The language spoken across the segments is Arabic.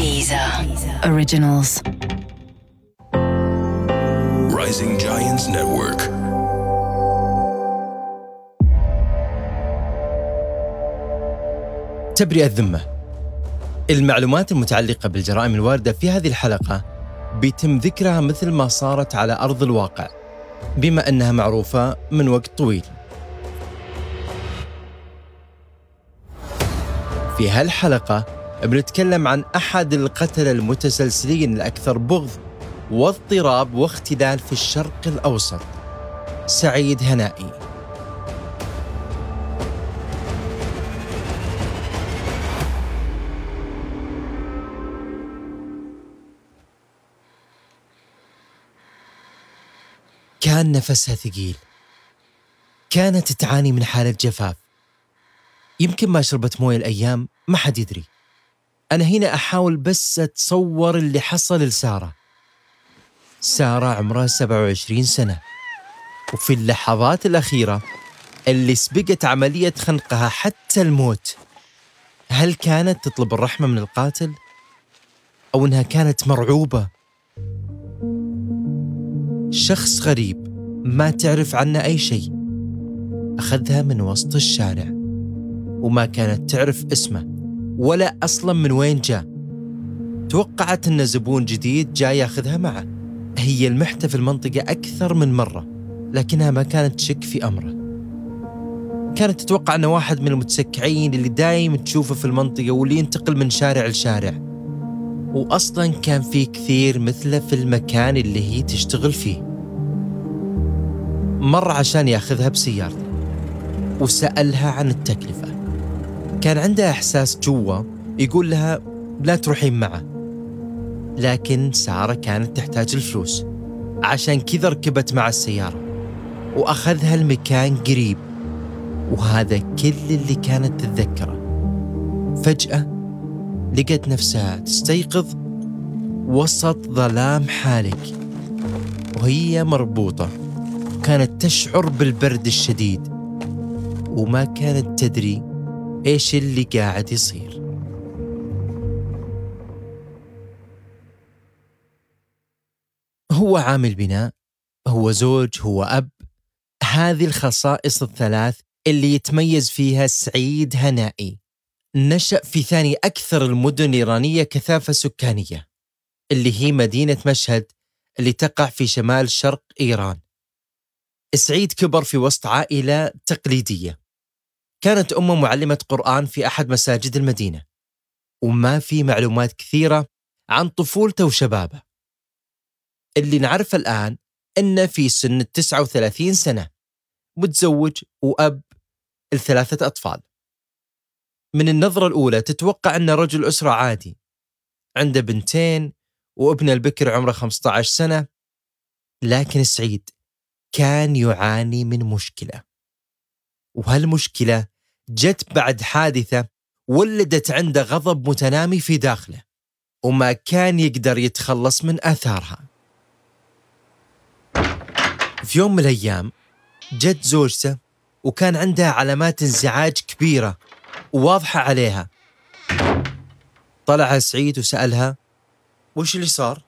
Deezer Originals. Rising Giants Network. تبرئة الذمة المعلومات المتعلقة بالجرائم الواردة في هذه الحلقة بيتم ذكرها مثل ما صارت على أرض الواقع بما أنها معروفة من وقت طويل في هالحلقة بنتكلم عن أحد القتلة المتسلسلين الأكثر بغض واضطراب واختلال في الشرق الأوسط. سعيد هنائي. كان نفسها ثقيل. كانت تعاني من حالة جفاف. يمكن ما شربت موية الأيام ما حد يدري. أنا هنا أحاول بس أتصور اللي حصل لسارة سارة عمرها 27 سنة وفي اللحظات الأخيرة اللي سبقت عملية خنقها حتى الموت هل كانت تطلب الرحمة من القاتل؟ أو أنها كانت مرعوبة؟ شخص غريب ما تعرف عنه أي شيء أخذها من وسط الشارع وما كانت تعرف اسمه ولا أصلا من وين جاء. توقعت أن زبون جديد جاي ياخذها معه. هي المحتة في المنطقة أكثر من مرة لكنها ما كانت تشك في أمره. كانت تتوقع أنه واحد من المتسكعين اللي دايم تشوفه في المنطقة واللي ينتقل من شارع لشارع. وأصلا كان في كثير مثله في المكان اللي هي تشتغل فيه. مر عشان ياخذها بسيارته وسألها عن التكلفة. كان عنده إحساس جوا يقول لها لا تروحين معه. لكن سارة كانت تحتاج الفلوس. عشان كذا ركبت مع السيارة وأخذها المكان قريب. وهذا كل اللي كانت تتذكره. فجأة لقت نفسها تستيقظ وسط ظلام حالك. وهي مربوطة كانت تشعر بالبرد الشديد. وما كانت تدري إيش اللي قاعد يصير؟ هو عامل بناء هو زوج هو أب. هذه الخصائص الثلاث اللي يتميز فيها سعيد هنائي. نشأ في ثاني أكثر المدن الإيرانية كثافة سكانية اللي هي مدينة مشهد اللي تقع في شمال شرق إيران. سعيد كبر في وسط عائلة تقليدية. كانت أمه معلمة قرآن في أحد مساجد المدينة وما في معلومات كثيرة عن طفولته وشبابه. اللي نعرفه الآن أنه في سن 39 سنة متزوج وأب لثلاثة أطفال. من النظرة الأولى تتوقع أنه رجل أسرة عادي عنده بنتين وابنه البكر عمره 15 سنة لكن سعيد كان يعاني من مشكلة. وهالمشكلة جت بعد حادثة ولدت عنده غضب متنامي في داخله وما كان يقدر يتخلص من آثارها. في يوم من الأيام جت زوجته وكان عندها علامات انزعاج كبيرة وواضحة عليها. طلع سعيد وسألها وش اللي صار؟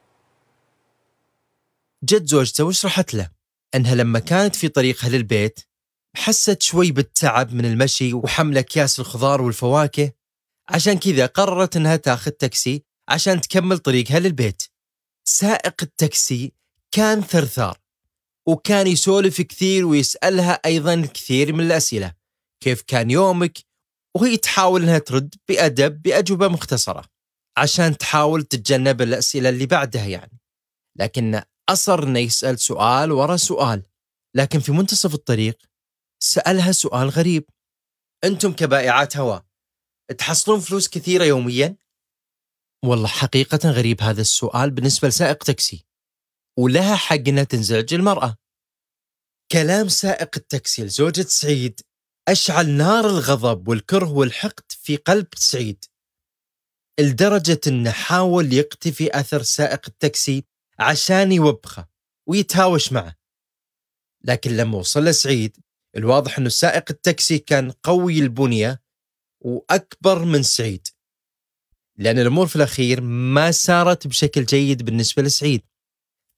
جت زوجته وشرحت له؟ أنها لما كانت في طريقها للبيت حست شوي بالتعب من المشي وحمل أكياس الخضار والفواكه. عشان كذا قررت أنها تاخذ تاكسي عشان تكمل طريقها للبيت. سائق التاكسي كان ثرثار وكان يسولف كثير ويسألها أيضا كثير من الأسئلة. كيف كان يومك؟ وهي تحاول أنها ترد بأدب بأجوبة مختصرة عشان تحاول تتجنب الأسئلة اللي بعدها يعني. لكن أصر أنه يسأل سؤال ورا سؤال لكن في منتصف الطريق سألها سؤال غريب. أنتم كبائعات هواء تحصلون فلوس كثيرة يوميا؟ والله حقيقة غريب هذا السؤال بالنسبة لسائق تاكسي ولها حق إنها تنزعج المرأة. كلام سائق التاكسي لزوجة سعيد أشعل نار الغضب والكره والحقد في قلب سعيد. لدرجة أنه حاول يقتفي أثر سائق التاكسي عشان يوبخه ويتهاوش معه. لكن لما وصل لسعيد الواضح أنه سائق التاكسي كان قوي البنية وأكبر من سعيد. لأن الأمور في الأخير ما سارت بشكل جيد بالنسبة لسعيد.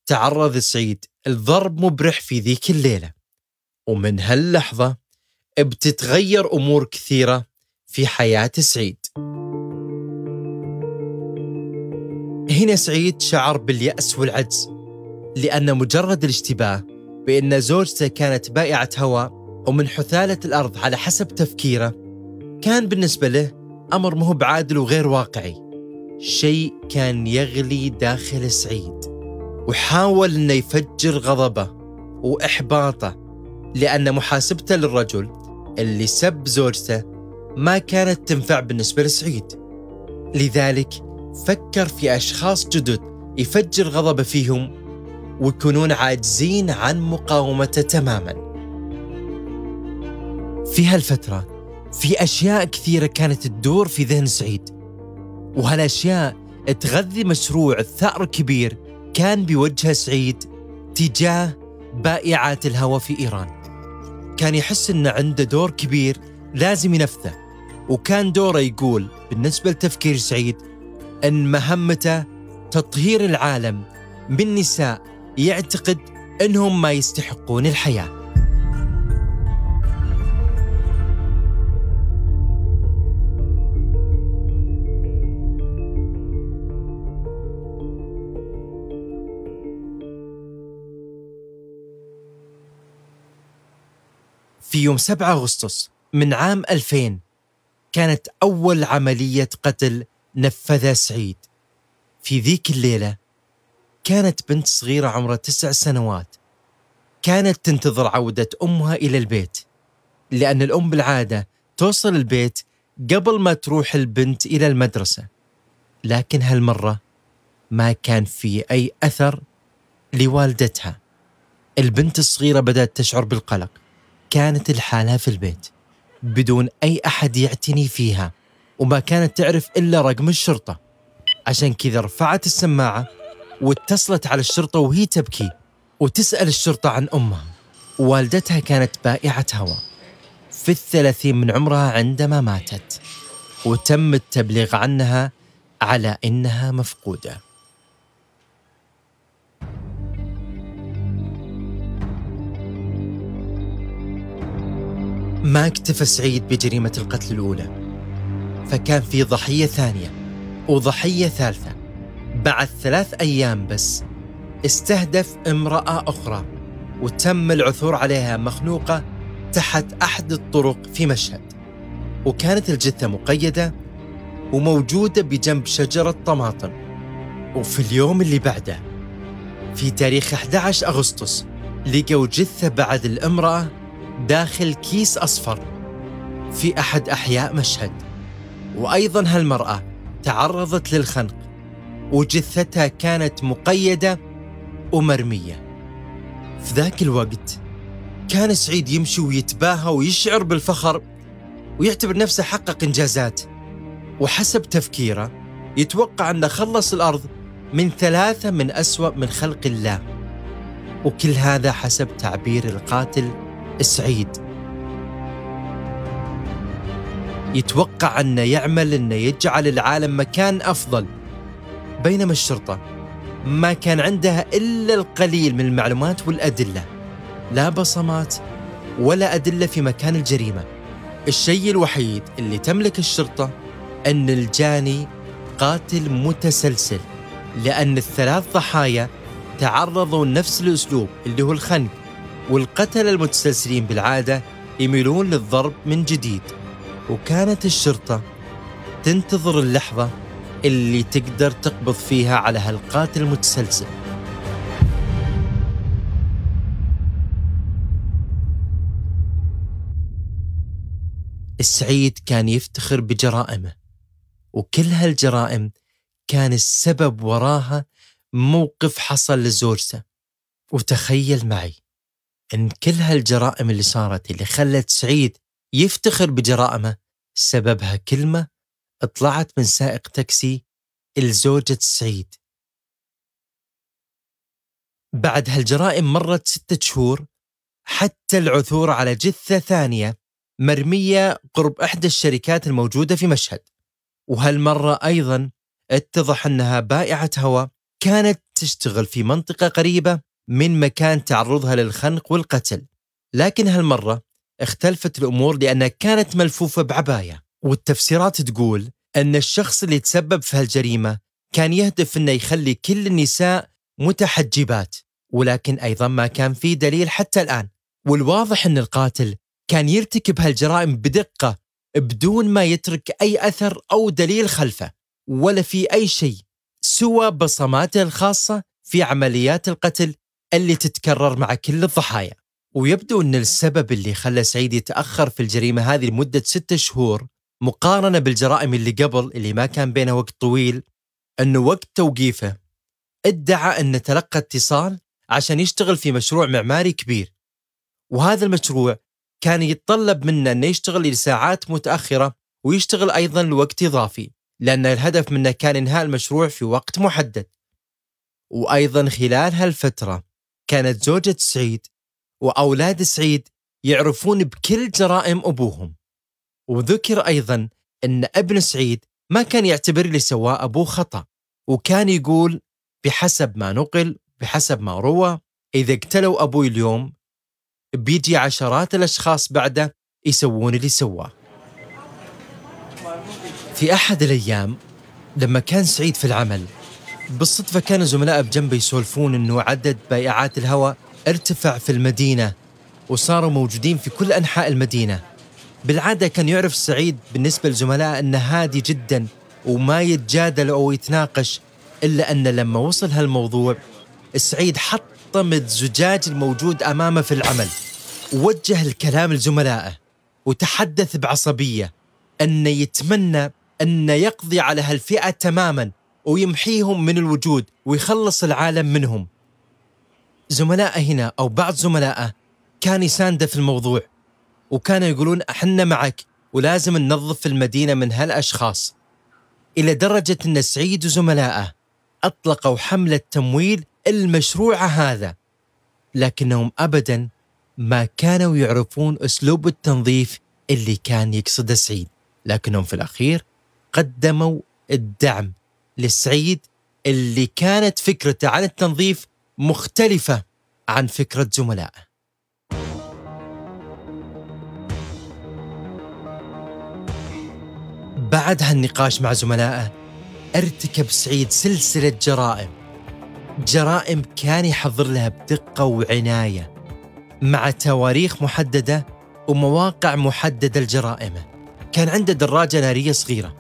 تعرض سعيد الضرب مبرح في ذيك الليلة. ومن هاللحظة بتتغير أمور كثيرة في حياة سعيد. هنا سعيد شعر باليأس والعجز لأن مجرد الاشتباه بأن زوجته كانت بائعة هواء ومن حثالة الأرض على حسب تفكيره كان بالنسبة له أمر مو بعادل وغير واقعي. شيء كان يغلي داخل سعيد وحاول أنه يفجر غضبه وإحباطه لأن محاسبته للرجل اللي سب زوجته ما كانت تنفع بالنسبة لسعيد لذلك فكر في أشخاص جدد يفجر غضبه فيهم ويكونون عاجزين عن مقاومته تماما. في هالفترة في أشياء كثيرة كانت تدور في ذهن سعيد وهالأشياء تغذي مشروع ثأر كبير كان بوجهه سعيد تجاه بائعات الهواء في إيران. كان يحس أن عنده دور كبير لازم ينفذه وكان دوره يقول بالنسبة لتفكير سعيد أن مهمته تطهير العالم من نساء يعتقد أنهم ما يستحقون الحياة. في يوم 7 أغسطس من عام 2000 كانت أول عملية قتل نفذها سعيد. في ذيك الليلة كانت بنت صغيرة عمرها تسع سنوات. كانت تنتظر عودة أمها إلى البيت لأن الأم بالعادة توصل البيت قبل ما تروح البنت إلى المدرسة. لكن هالمرة ما كان في أي أثر لوالدتها. البنت الصغيرة بدأت تشعر بالقلق. كانت لحالها في البيت بدون أي أحد يعتني فيها وما كانت تعرف إلا رقم الشرطة. عشان كذا رفعت السماعة واتصلت على الشرطة وهي تبكي وتسأل الشرطة عن أمها. والدتها كانت بائعة هواء. في الثلاثين من عمرها عندما ماتت وتم التبليغ عنها على إنها مفقودة. ما اكتفى سعيد بجريمة القتل الأولى. فكان في ضحية ثانية وضحية ثالثة. بعد ثلاث أيام بس استهدف امرأة أخرى وتم العثور عليها مخنوقة تحت أحد الطرق في مشهد. وكانت الجثة مقيدة وموجودة بجنب شجرة طماطم. وفي اليوم اللي بعده في تاريخ 11 أغسطس لقوا جثة بعد الامرأة داخل كيس أصفر في أحد أحياء مشهد. وأيضا هالمرأة تعرضت للخنق وجثتها كانت مقيدة ومرمية. في ذاك الوقت كان سعيد يمشي ويتباهى ويشعر بالفخر ويعتبر نفسه حقق إنجازات. وحسب تفكيره يتوقع أنه خلص الأرض من ثلاثة من أسوأ من خلق الله. وكل هذا حسب تعبير القاتل سعيد يتوقع أنه يعمل أنه يجعل العالم مكان أفضل. بينما الشرطة ما كان عندها إلا القليل من المعلومات والأدلة. لا بصمات ولا أدلة في مكان الجريمة. الشيء الوحيد اللي تملك الشرطة أن الجاني قاتل متسلسل لأن الثلاث ضحايا تعرضوا نفس الأسلوب اللي هو الخنق. والقتلة المتسلسلين بالعادة يميلون للضرب من جديد. وكانت الشرطة تنتظر اللحظة اللي تقدر تقبض فيها على هالقاتل المتسلسل. السعيد كان يفتخر بجرائمه وكل هالجرائم كان السبب وراها موقف حصل لزوجته وتخيل معي إن كل هالجرائم اللي صارت اللي خلت سعيد يفتخر بجرائمه سببها كلمة طلعت من سائق تاكسي لزوجة سعيد. بعد هالجرائم مرت ستة شهور حتى العثور على جثة ثانية مرمية قرب إحدى الشركات الموجودة في مشهد. وهالمرة أيضا اتضح أنها بائعة هواء كانت تشتغل في منطقة قريبة من مكان تعرضها للخنق والقتل. لكن هالمرة اختلفت الأمور لأنها كانت ملفوفة بعباية. والتفسيرات تقول أن الشخص اللي تسبب في هالجريمة كان يهدف أنه يخلي كل النساء متحجبات ولكن أيضا ما كان في دليل حتى الآن. والواضح أن القاتل كان يرتكب هالجرائم بدقة بدون ما يترك أي أثر أو دليل خلفه ولا في أي شيء سوى بصماته الخاصة في عمليات القتل اللي تتكرر مع كل الضحايا. ويبدو أن السبب اللي خلى سعيد يتأخر في الجريمة هذه لمدة ستة شهور مقارنة بالجرائم اللي قبل اللي ما كان بينها وقت طويل أنه وقت توقيفه ادعى أنه تلقى اتصال عشان يشتغل في مشروع معماري كبير. وهذا المشروع كان يتطلب منه أنه يشتغل لساعات متأخرة ويشتغل أيضا لوقت إضافي لأن الهدف منه كان إنهاء المشروع في وقت محدد. وأيضا خلال هالفترة كانت زوجة سعيد وأولاد سعيد يعرفون بكل جرائم أبوهم. وذكر أيضا أن ابن سعيد ما كان يعتبر اللي سواه أبوه خطأ وكان يقول بحسب ما نقل بحسب ما روى إذا اقتلوا أبوي اليوم بيجي عشرات الأشخاص بعده يسوون اللي سواه. في أحد الأيام لما كان سعيد في العمل بالصدفة كان زملائه بجنبه يسولفون أنه عدد بائعات الهواء ارتفع في المدينة وصاروا موجودين في كل أنحاء المدينة. بالعادة كان يعرف سعيد بالنسبة لزملائه أنه هادي جدا وما يتجادل أو يتناقش إلا أن لما وصل هالموضوع سعيد حطم الزجاج الموجود أمامه في العمل. ووجه الكلام لزملائه وتحدث بعصبية أنه يتمنى أن يقضي على هالفئة تماما. ويمحيهم من الوجود ويخلص العالم منهم. زملائه هنا أو بعض زملائه كان يساندة في الموضوع وكانوا يقولون أحنا معك ولازم ننظف المدينة من هالأشخاص. إلى درجة أن سعيد وزملائه أطلقوا حملة تمويل المشروع هذا لكنهم أبدا ما كانوا يعرفون أسلوب التنظيف اللي كان يقصده سعيد لكنهم في الأخير قدموا الدعم. لسعيد اللي كانت فكرته عن التنظيف مختلفة عن فكرة زملائه بعد هالنقاش مع زملائه ارتكب سعيد سلسلة جرائم. جرائم كان يحضر لها بدقة وعناية مع تواريخ محددة ومواقع محددة لجرائمه كان عنده دراجة نارية صغيرة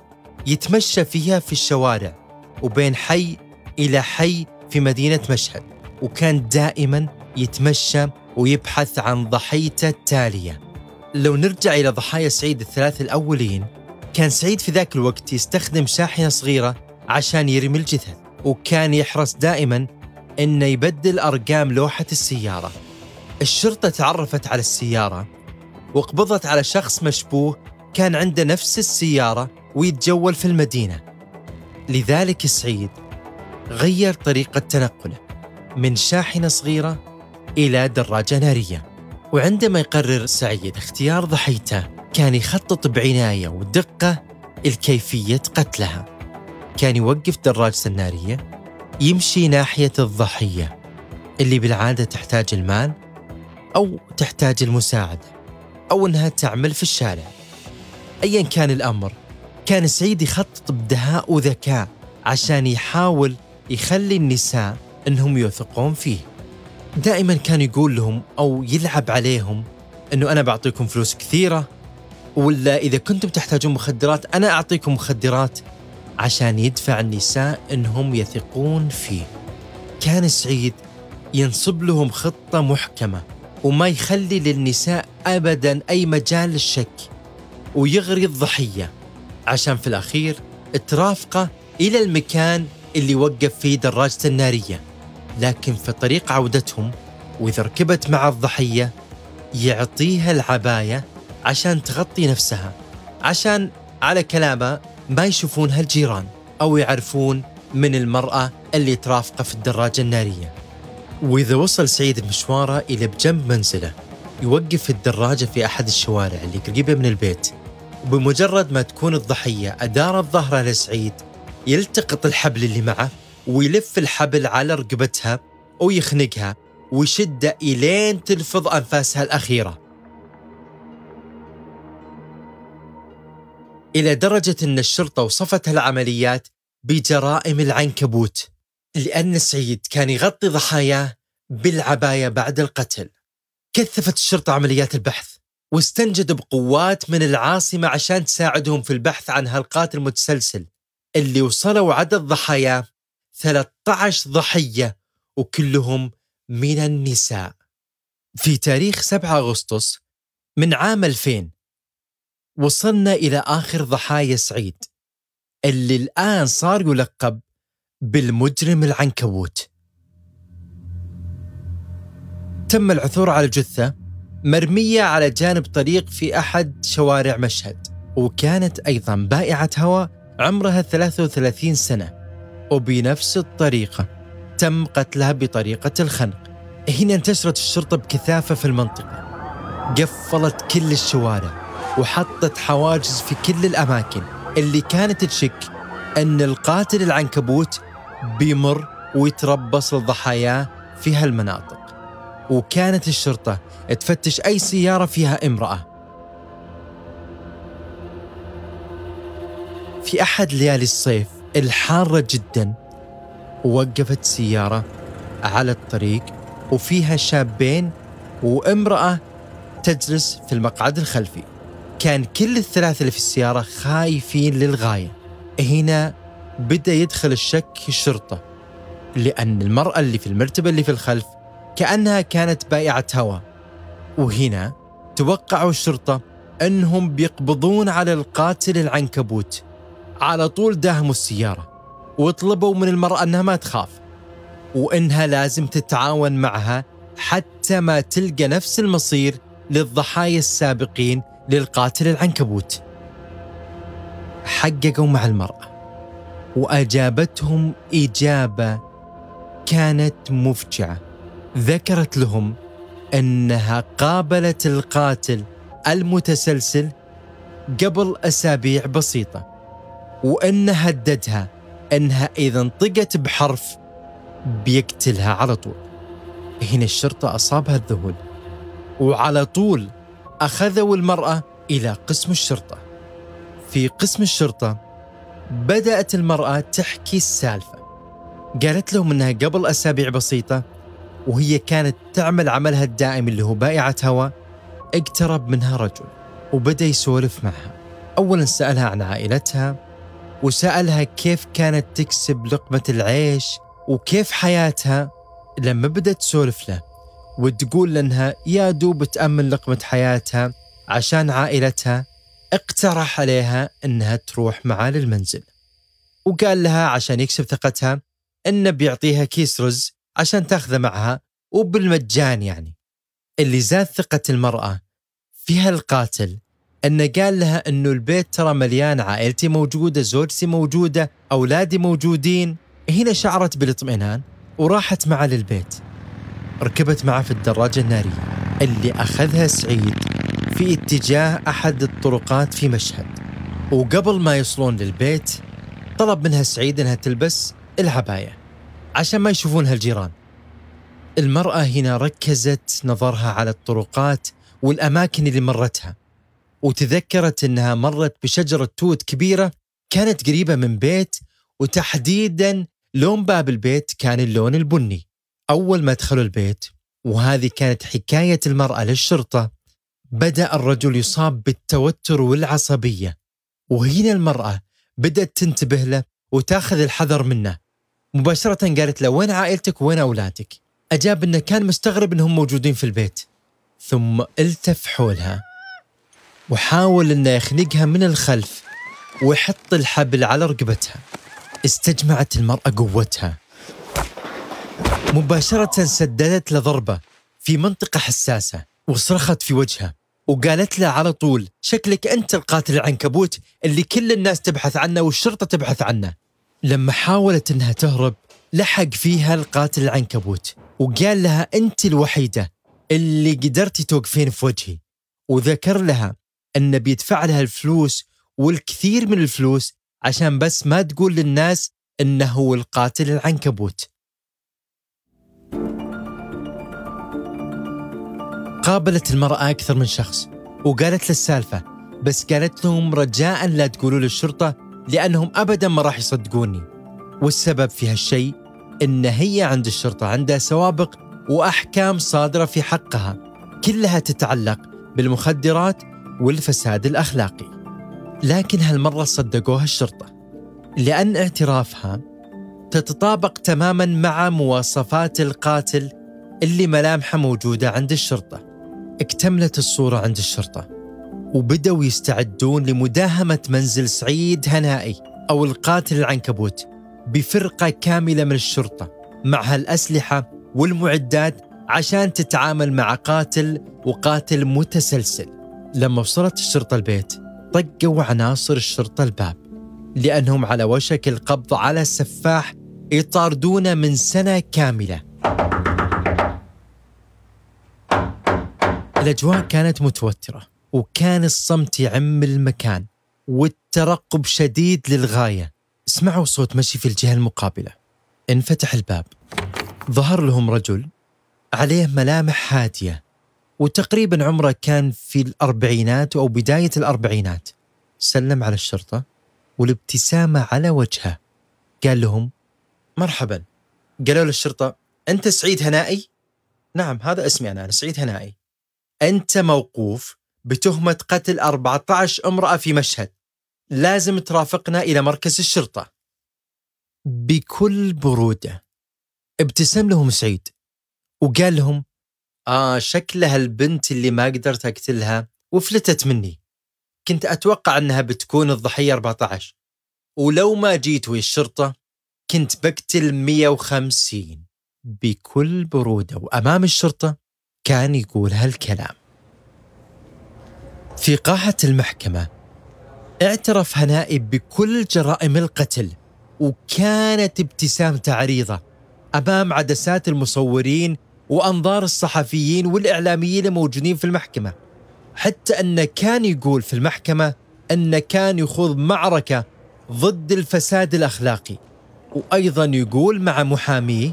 يتمشى فيها في الشوارع. وبين حي إلى حي في مدينة مشهد وكان دائما يتمشى ويبحث عن ضحيته التالية لو نرجع إلى ضحايا سعيد الثلاث الأولين كان سعيد في ذاك الوقت يستخدم شاحنة صغيرة عشان يرمي الجثث وكان يحرص دائما إنه يبدل أرقام لوحة السيارة. الشرطة تعرفت على السيارة وقبضت على شخص مشبوه كان عنده نفس السيارة ويتجول في المدينة. لذلك سعيد غير طريقة تنقله من شاحنة صغيرة إلى دراجة نارية. وعندما يقرر سعيد اختيار ضحيته كان يخطط بعناية ودقة الكيفية قتلها. كان يوقف دراجته النارية يمشي ناحية الضحية اللي بالعادة تحتاج المال أو تحتاج المساعدة أو أنها تعمل في الشارع. أيا كان الأمر. كان سعيد يخطط بدهاء وذكاء عشان يحاول يخلي النساء أنهم يوثقون فيه دائما كان يقول لهم أو يلعب عليهم أنه أنا بعطيكم فلوس كثيرة ولا إذا كنتم تحتاجون مخدرات أنا أعطيكم مخدرات عشان يدفع النساء إنهم يثقون فيه. كان سعيد ينصب لهم خطة محكمة وما يخلي للنساء ابدا أي مجال للشك ويغري الضحية عشان في الأخير ترافقه إلى المكان اللي وقف فيه دراجته النارية. لكن في طريق عودتهم وإذا ركبت مع الضحية يعطيها العباية عشان تغطي نفسها عشان على كلامه ما يشوفونها الجيران أو يعرفون من المرأة اللي ترافقه في الدراجة النارية وإذا وصل سعيد بمشواره إلى بجنب منزله يوقف الدراجة في أحد الشوارع اللي قريبة من البيت وبمجرد ما تكون الضحية أدارت ظهرها لسعيد يلتقط الحبل اللي معه ويلف الحبل على رقبتها ويخنقها ويشده إلين تلفظ أنفاسها الأخيرة. إلى درجة أن الشرطة وصفت العمليات بجرائم العنكبوت لأن سعيد كان يغطي ضحاياه بالعباية بعد القتل. كثفت الشرطة عمليات البحث. واستنجدوا بقوات من العاصمة عشان تساعدهم في البحث عن هالقاتل المتسلسل اللي وصلوا عدد ضحاياه 13 ضحية وكلهم من النساء. في تاريخ 7 أغسطس من عام 2000 وصلنا إلى آخر ضحايا سعيد اللي الآن صار يلقب بالمجرم العنكبوت. تم العثور على الجثة مرمية على جانب طريق في أحد شوارع مشهد وكانت أيضا بائعة هواء عمرها 33 سنة وبنفس الطريقة تم قتلها بطريقة الخنق. هنا انتشرت الشرطة بكثافة في المنطقة. قفلت كل الشوارع وحطت حواجز في كل الأماكن. اللي كانت تشك أن القاتل العنكبوت بيمر ويتربص لضحاياه في هالمناطق. وكانت الشرطة تفتش أي سيارة فيها امرأة. في أحد ليالي الصيف الحارة جدا وقفت سيارة على الطريق وفيها شابين وامرأة تجلس في المقعد الخلفي. كان كل الثلاثة اللي في السيارة خايفين للغاية. هنا بدأ يدخل الشك الشرطة لأن المرأة اللي في المرتبة اللي في الخلف كأنها كانت بائعة هواء. وهنا توقعوا الشرطة أنهم بيقبضون على القاتل العنكبوت. على طول داهموا السيارة وطلبوا من المرأة أنها ما تخاف وأنها لازم تتعاون معها حتى ما تلقى نفس المصير للضحايا السابقين للقاتل العنكبوت. حققوا مع المرأة وأجابتهم إجابة كانت مفجعة. ذكرت لهم أنها قابلت القاتل المتسلسل قبل أسابيع بسيطة وأنه هددها أنها إذا انطقت بحرف بيقتلها على طول. هنا الشرطة أصابها الذهول وعلى طول أخذوا المرأة إلى قسم الشرطة. في قسم الشرطة بدأت المرأة تحكي السالفة. قالت لهم أنها قبل أسابيع بسيطة وهي كانت تعمل عملها الدائم اللي هو بائعة هواء اقترب منها رجل وبدأ يسولف معها. أولا سألها عن عائلتها وسألها كيف كانت تكسب لقمة العيش وكيف حياتها. لما بدأت تسولف له وتقول لأنها يا دوب تأمن لقمة حياتها عشان عائلتها اقترح عليها أنها تروح معاه للمنزل. وقال لها عشان يكسب ثقتها أنه بيعطيها كيس رز عشان تاخذه معها وبالمجان يعني اللي زاد ثقة المرأة في هالقاتل إنه قال لها إنه البيت ترى مليان عائلتي موجودة، زوجتي موجودة، أولادي موجودين، هنا شعرت بالاطمئنان وراحت معه للبيت. ركبت معه في الدراجة النارية اللي أخذها سعيد في اتجاه أحد الطرقات في مشهد. وقبل ما يوصلون للبيت طلب منها سعيد إنها تلبس العباية عشان ما يشوفونها الجيران. المرأة هنا ركزت نظرها على الطرقات والأماكن اللي مرتها وتذكرت أنها مرت بشجرة توت كبيرة كانت قريبة من بيت وتحديدا لون باب البيت كان اللون البني. أول ما دخلوا البيت وهذه كانت حكاية المرأة للشرطة بدأ الرجل يصاب بالتوتر والعصبية. وهنا المرأة بدأت تنتبه له وتأخذ الحذر منه. مباشرة قالت له وين عائلتك؟ وين أولادك؟ أجاب أنه كان مستغرب أنهم موجودين في البيت. ثم إلتف حولها. وحاول أنه يخنقها من الخلف ويحط الحبل على رقبتها. استجمعت المرأة قوتها. مباشرة سددت له ضربة في منطقة حساسة وصرخت في وجهه وقالت له على طول شكلك أنت القاتل العنكبوت اللي كل الناس تبحث عنه والشرطة تبحث عنه. لما حاولت أنها تهرب لحق فيها القاتل العنكبوت وقال لها أنت الوحيدة اللي قدرتي توقفين في وجهي. وذكر لها أنه بيدفع لها الفلوس والكثير من الفلوس عشان بس ما تقول للناس إنه هو القاتل العنكبوت. قابلت المرأة أكثر من شخص وقالت له السالفة بس قالت لهم رجاء لا تقولوا للشرطة لأنهم أبدا ما راح يصدقوني. والسبب في هالشيء إن هي عند الشرطة عندها سوابق وأحكام صادرة في حقها كلها تتعلق بالمخدرات والفساد الأخلاقي. لكن هالمرة صدقوها الشرطة لأن اعترافها تتطابق تماما مع مواصفات القاتل اللي ملامحه موجودة عند الشرطة. اكتملت الصورة عند الشرطة. وبدأوا يستعدون لمداهمة منزل سعيد هنائي أو القاتل العنكبوت بفرقة كاملة من الشرطة مع هالأسلحة والمعدات عشان تتعامل مع قاتل وقاتل متسلسل. لما وصلت الشرطة البيت طقوا عناصر الشرطة الباب لأنهم على وشك القبض على السفاح يطاردونه من سنة كاملة. الأجواء كانت متوترة. وكان الصمت يعم المكان والترقب شديد للغاية. سمعوا صوت مشي في الجهة المقابلة. انفتح الباب. ظهر لهم رجل عليه ملامح هادية وتقريبا عمره كان في الأربعينات أو بداية الأربعينات. سلم على الشرطة والابتسامة على وجهه. قال لهم مرحبا. قالوا للشرطة أنت سعيد هنائي؟ نعم هذا اسمي أنا, أنا سعيد هنائي. أنت موقوف؟ بتهمة قتل 14 امرأة في مشهد. لازم ترافقنا إلى مركز الشرطة. بكل برودة. ابتسم لهم سعيد. وقال لهم آه شكلها البنت اللي ما قدرت أقتلها وفلتت مني. كنت أتوقع أنها بتكون الضحية 14 ولو ما جيت ويا الشرطة كنت بقتل 150 بكل برودة. وأمام الشرطة كان يقول هالكلام. في قاعة المحكمة اعترف هنائي بكل جرائم القتل وكانت ابتسامته عريضة أمام عدسات المصورين وأنظار الصحفيين والإعلاميين الموجودين في المحكمة. حتى أنه كان يقول في المحكمة أنه كان يخوض معركة ضد الفساد الأخلاقي وأيضا يقول مع محاميه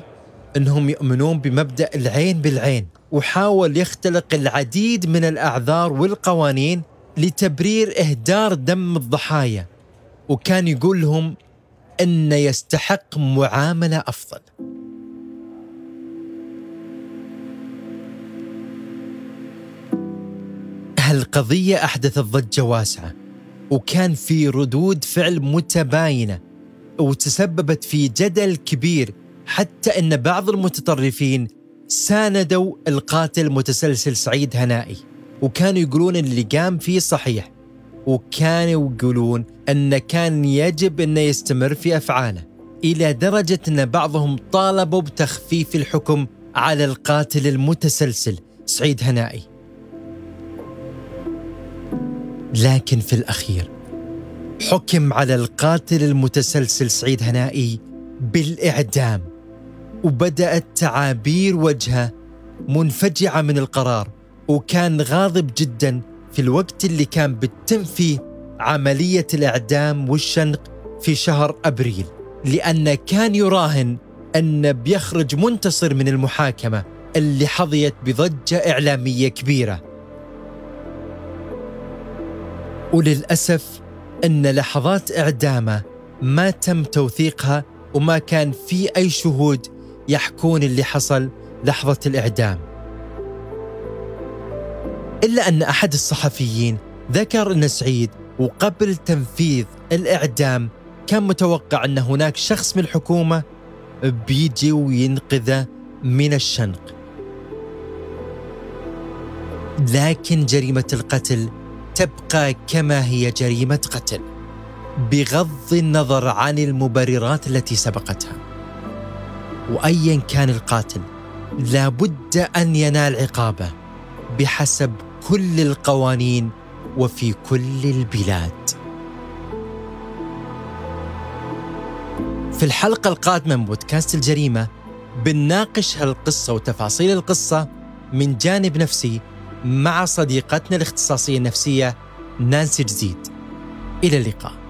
أنهم يؤمنون بمبدأ العين بالعين. وحاول يختلق العديد من الأعذار والقوانين لتبرير إهدار دم الضحايا. وكان يقول لهم إن يستحق معاملة أفضل. هالقضية أحدثت ضجة واسعة وكان في ردود فعل متباينة وتسببت في جدل كبير حتى إن بعض المتطرفين ساندوا القاتل المتسلسل سعيد هنائي وكانوا يقولون اللي قام فيه صحيح وكانوا يقولون أن كان يجب أنه يستمر في أفعاله إلى درجة أن بعضهم طالبوا بتخفيف الحكم على القاتل المتسلسل سعيد هنائي. لكن في الأخير حكم على القاتل المتسلسل سعيد هنائي بالإعدام. وبدأت تعابير وجهه منفجعة من القرار وكان غاضب جدا في الوقت اللي كان بتتم فيه عملية الإعدام والشنق في شهر أبريل لأنه كان يراهن أن بيخرج منتصر من المحاكمة اللي حظيت بضجة إعلامية كبيرة. وللأسف أن لحظات إعدامه ما تم توثيقها وما كان في أي شهود يحكون اللي حصل لحظة الإعدام. إلا أن أحد الصحفيين ذكر أن سعيد وقبل تنفيذ الإعدام كان متوقع أن هناك شخص من الحكومة بيجي وينقذه من الشنق. لكن جريمة القتل تبقى كما هي جريمة قتل بغض النظر عن المبررات التي سبقتها. وايا كان القاتل لابد أن ينال عقابه بحسب كل القوانين وفي كل البلاد. في الحلقة القادمة من بودكاست الجريمة بنناقش هالقصة وتفاصيل القصة من جانب نفسي مع صديقتنا الاختصاصية النفسية نانسي جزيد. إلى اللقاء.